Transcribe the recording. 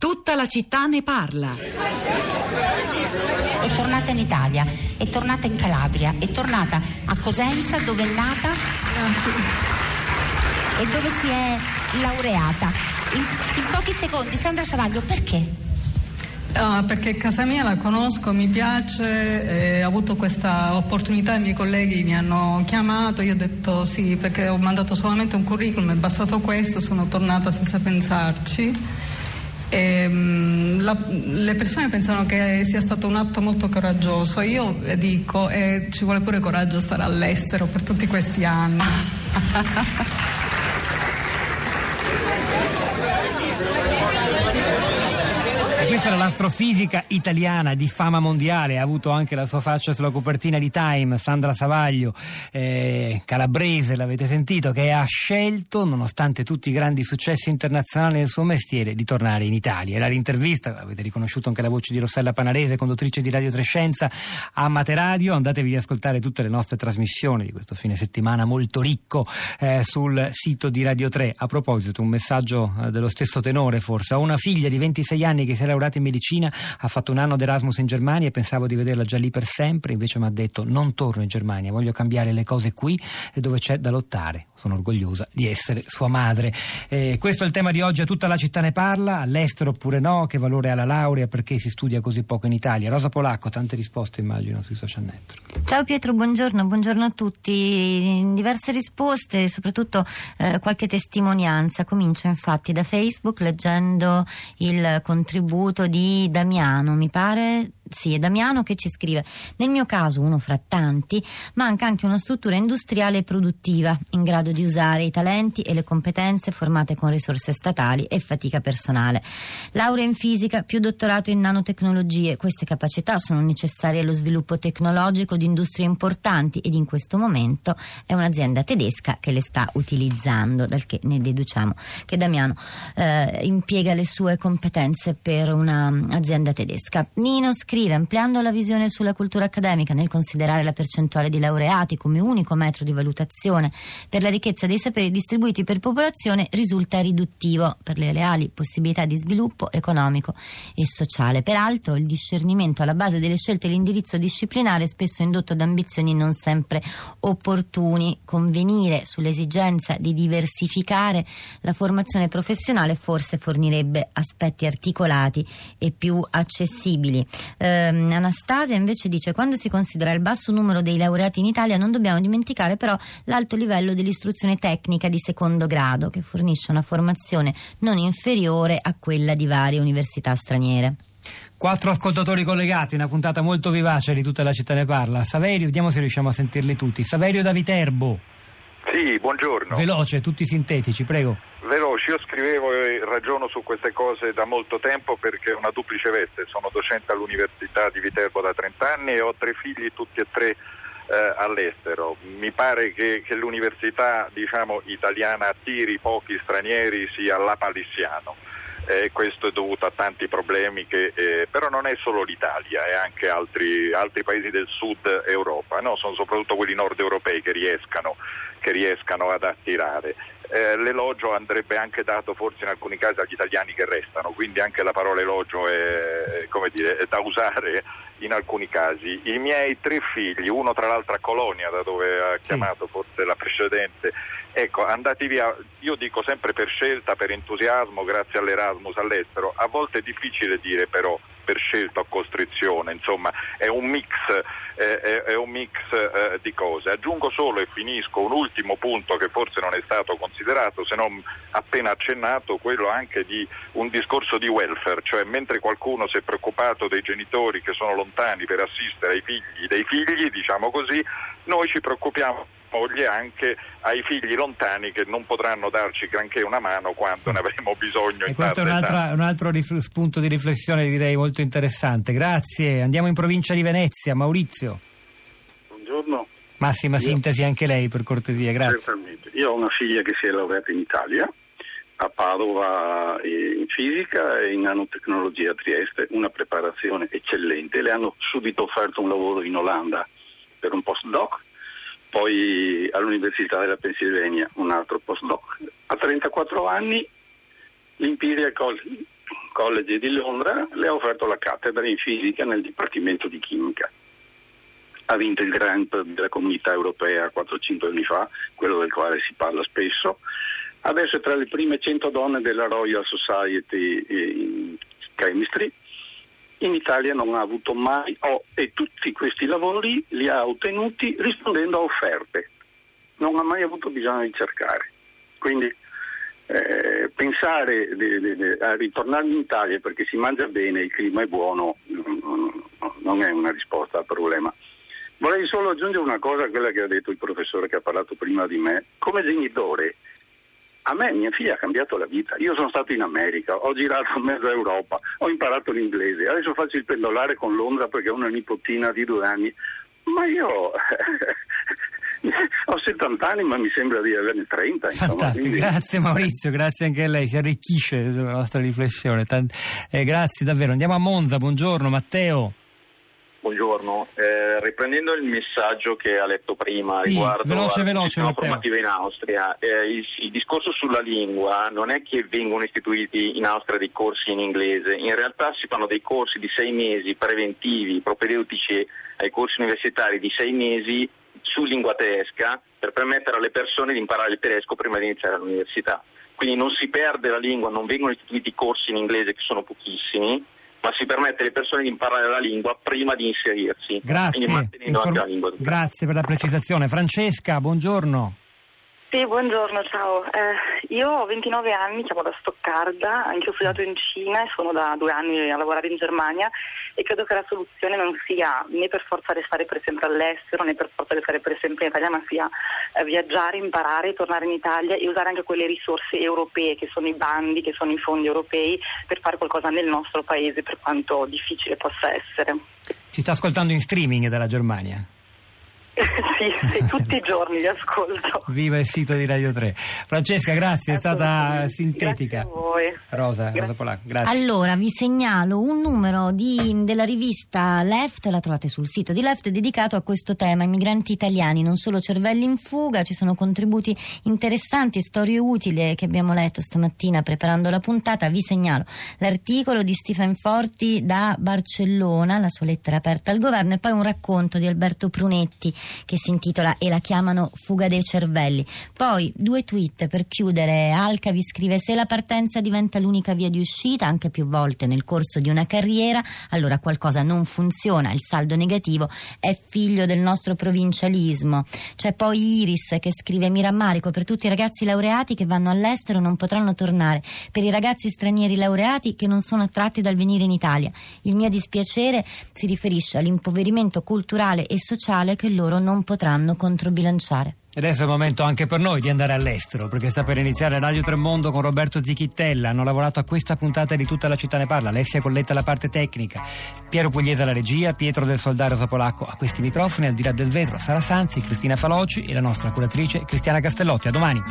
Tutta la città ne parla. È tornata in Italia, è tornata in Calabria, è tornata a Cosenza dove è nata e dove si è laureata. In, in pochi secondi, Sandra Savaglio, perché? Ah, perché casa mia la conosco, mi piace, eh, ho avuto questa opportunità, i miei colleghi mi hanno chiamato, io ho detto sì perché ho mandato solamente un curriculum, è bastato questo, sono tornata senza pensarci. Ehm, la, le persone pensano che sia stato un atto molto coraggioso, io dico eh, ci vuole pure coraggio stare all'estero per tutti questi anni. Questa era l'astrofisica italiana di fama mondiale, ha avuto anche la sua faccia sulla copertina di Time, Sandra Savaglio, eh, calabrese, l'avete sentito, che ha scelto, nonostante tutti i grandi successi internazionali del suo mestiere, di tornare in Italia. Era l'intervista, avete riconosciuto anche la voce di Rossella Panarese, conduttrice di Radio Trescenza a Materadio, andatevi ad ascoltare tutte le nostre trasmissioni di questo fine settimana molto ricco eh, sul sito di Radio 3. A proposito, un messaggio eh, dello stesso tenore forse, ho una figlia di 26 anni che si era laureata in medicina, ha fatto un anno d'Erasmus in Germania e pensavo di vederla già lì per sempre, invece mi ha detto non torno in Germania, voglio cambiare le cose qui dove c'è da lottare. Sono orgogliosa di essere sua madre. Eh, questo è il tema di oggi, tutta la città ne parla, all'estero oppure no, che valore ha la laurea, perché si studia così poco in Italia. Rosa Polacco, tante risposte immagino sui social network. Ciao Pietro, buongiorno, buongiorno a tutti. Diverse risposte, soprattutto eh, qualche testimonianza. Comincio infatti da Facebook leggendo il contributo di Damiano, mi pare sì, è Damiano che ci scrive: Nel mio caso, uno fra tanti, manca anche una struttura industriale e produttiva in grado di usare i talenti e le competenze formate con risorse statali e fatica personale. Laurea in fisica più dottorato in nanotecnologie. Queste capacità sono necessarie allo sviluppo tecnologico di industrie importanti ed in questo momento è un'azienda tedesca che le sta utilizzando, dal che ne deduciamo che Damiano eh, impiega le sue competenze per un'azienda tedesca. Nino scrive scrive, ampliando la visione sulla cultura accademica nel considerare la percentuale di laureati come unico metro di valutazione per la ricchezza dei saperi distribuiti per popolazione risulta riduttivo per le reali possibilità di sviluppo economico e sociale. Peraltro il discernimento alla base delle scelte e l'indirizzo disciplinare è spesso indotto da ambizioni non sempre opportuni. Convenire sull'esigenza di diversificare la formazione professionale forse fornirebbe aspetti articolati e più accessibili. Eh, ehm, Anastasia invece dice quando si considera il basso numero dei laureati in Italia non dobbiamo dimenticare però l'alto livello dell'istruzione tecnica di secondo grado che fornisce una formazione non inferiore a quella di varie università straniere. Quattro ascoltatori collegati, una puntata molto vivace di tutta la città ne parla. Saverio, vediamo se riusciamo a sentirli tutti. Saverio da Viterbo. Sì, buongiorno. Veloce, tutti sintetici, prego. Veloce, io scrivevo e ragiono su queste cose da molto tempo perché è una duplice veste. Sono docente all'Università di Viterbo da 30 anni e ho tre figli, tutti e tre eh, all'estero. Mi pare che, che l'università diciamo, italiana attiri pochi stranieri sia lapalissiano. Eh, questo è dovuto a tanti problemi che eh, però non è solo l'Italia, è anche altri, altri paesi del sud Europa, no? sono soprattutto quelli nord europei che riescano che riescano ad attirare. Eh, l'elogio andrebbe anche dato forse in alcuni casi agli italiani che restano, quindi anche la parola elogio è, dire, è, da usare in alcuni casi. I miei tre figli, uno tra l'altro a Colonia, da dove ha chiamato forse la precedente, ecco, andati via, io dico sempre per scelta, per entusiasmo, grazie all'Erasmus all'estero, a volte è difficile dire però per scelta o costrizione, insomma è un mix, eh, è, un mix eh, di cose. Aggiungo solo e finisco un ultimo punto che forse non è stato considerato, se non appena accennato, quello anche di un discorso di welfare, cioè mentre qualcuno si è preoccupato dei genitori che sono lontani per assistere ai figli dei figli, diciamo così, noi ci preoccupiamo moglie anche ai figli lontani che non potranno darci granché una mano quando ne avremo bisogno. E questo è un, un altro rif- spunto di riflessione direi molto interessante. Grazie. Andiamo in provincia di Venezia. Maurizio. Buongiorno. Massima Io... sintesi anche lei per cortesia, grazie. Certamente. Io ho una figlia che si è laureata in Italia a Padova in fisica e in nanotecnologia a Trieste, una preparazione eccellente. Le hanno subito offerto un lavoro in Olanda per un postdoc poi all'Università della Pennsylvania un altro postdoc. A 34 anni l'Imperial College di Londra, le ha offerto la cattedra in fisica nel Dipartimento di Chimica. Ha vinto il grant della comunità europea 4-5 anni fa, quello del quale si parla spesso. Adesso è tra le prime 100 donne della Royal Society in Chemistry. In Italia non ha avuto mai, oh, e tutti questi lavori li ha ottenuti rispondendo a offerte. Non ha mai avuto bisogno di cercare. Quindi eh, pensare di, di, di, a ritornare in Italia perché si mangia bene, il clima è buono, non è una risposta al problema. Vorrei solo aggiungere una cosa a quella che ha detto il professore che ha parlato prima di me. Come genitore, a me mia figlia ha cambiato la vita. Io sono stato in America, ho girato mezza Europa, ho imparato l'inglese, adesso faccio il pendolare con Londra perché ho una nipotina di due anni. Ma io ho 70 anni ma mi sembra di averne 30. Insomma, Fantastico, quindi... grazie Maurizio, grazie anche a lei, si arricchisce la nostra riflessione. Tant... Eh, grazie davvero. Andiamo a Monza, buongiorno Matteo. Buongiorno, eh, riprendendo il messaggio che ha letto prima sì, riguardo veloce, veloce, sistema formativo in Austria, eh, il, il, discorso sulla lingua non è che vengono istituiti in Austria dei corsi in inglese, in realtà si fanno dei corsi di sei mesi preventivi, propedeutici ai corsi universitari di sei mesi su lingua tedesca per permettere alle persone di imparare il tedesco prima di iniziare l'università. Quindi non si perde la lingua, non vengono istituiti corsi in inglese che sono pochissimi, ma si permette alle persone di imparare la lingua prima di inserirsi. Grazie, Inform- Grazie per la precisazione. Francesca, buongiorno. Sì, buongiorno, ciao. Eh, io ho 29 anni, chiamo da Stoccarda, anche ho studiato in Cina e sono da due anni a lavorare in Germania e credo che la soluzione non sia né per forza restare per sempre all'estero né per forza restare per sempre in Italia, ma sia eh, viaggiare, imparare, tornare in Italia e usare anche quelle risorse europee che sono i bandi, che sono i fondi europei per fare qualcosa nel nostro paese, per quanto difficile possa essere. Ci sta ascoltando in streaming dalla Germania? sì, sì, tutti i giorni li ascolto. Viva il sito di Radio 3. Francesca, grazie, è stata sintetica. Grazie a voi. Rosa, Rosa Polacco, grazie. Allora, vi segnalo un numero di, della rivista Left, la trovate sul sito di Left, dedicato a questo tema, i migranti italiani, non solo cervelli in fuga, ci sono contributi interessanti, storie utili che abbiamo letto stamattina preparando la puntata. Vi segnalo l'articolo di Stephen Forti da Barcellona, la sua lettera aperta al governo, e poi un racconto di Alberto Prunetti che si intitola E la chiamano Fuga dei cervelli. Poi due tweet per chiudere. Alca vi scrive se la partenza diventa l'unica via di uscita, anche più volte nel corso di una carriera, allora qualcosa non funziona, il saldo negativo è figlio del nostro provincialismo. C'è poi Iris che scrive mi rammarico per tutti i ragazzi laureati che vanno all'estero non potranno tornare, per i ragazzi stranieri laureati che non sono attratti dal venire in Italia. Il mio dispiacere si riferisce all'impoverimento culturale e sociale che loro non potranno controbilanciare. Adesso è il momento anche per noi di andare all'estero, perché sta per iniziare Radio Tremondo con Roberto Zichittella. Hanno lavorato a questa puntata di tutta la città ne parla. Alessia Colletta alla parte tecnica, Piero Pugliese alla regia, Pietro del Soldario Sapolacco a questi microfoni, al di là del vetro, Sara Sanzi, Cristina Faloci e la nostra curatrice Cristiana Castellotti. A domani.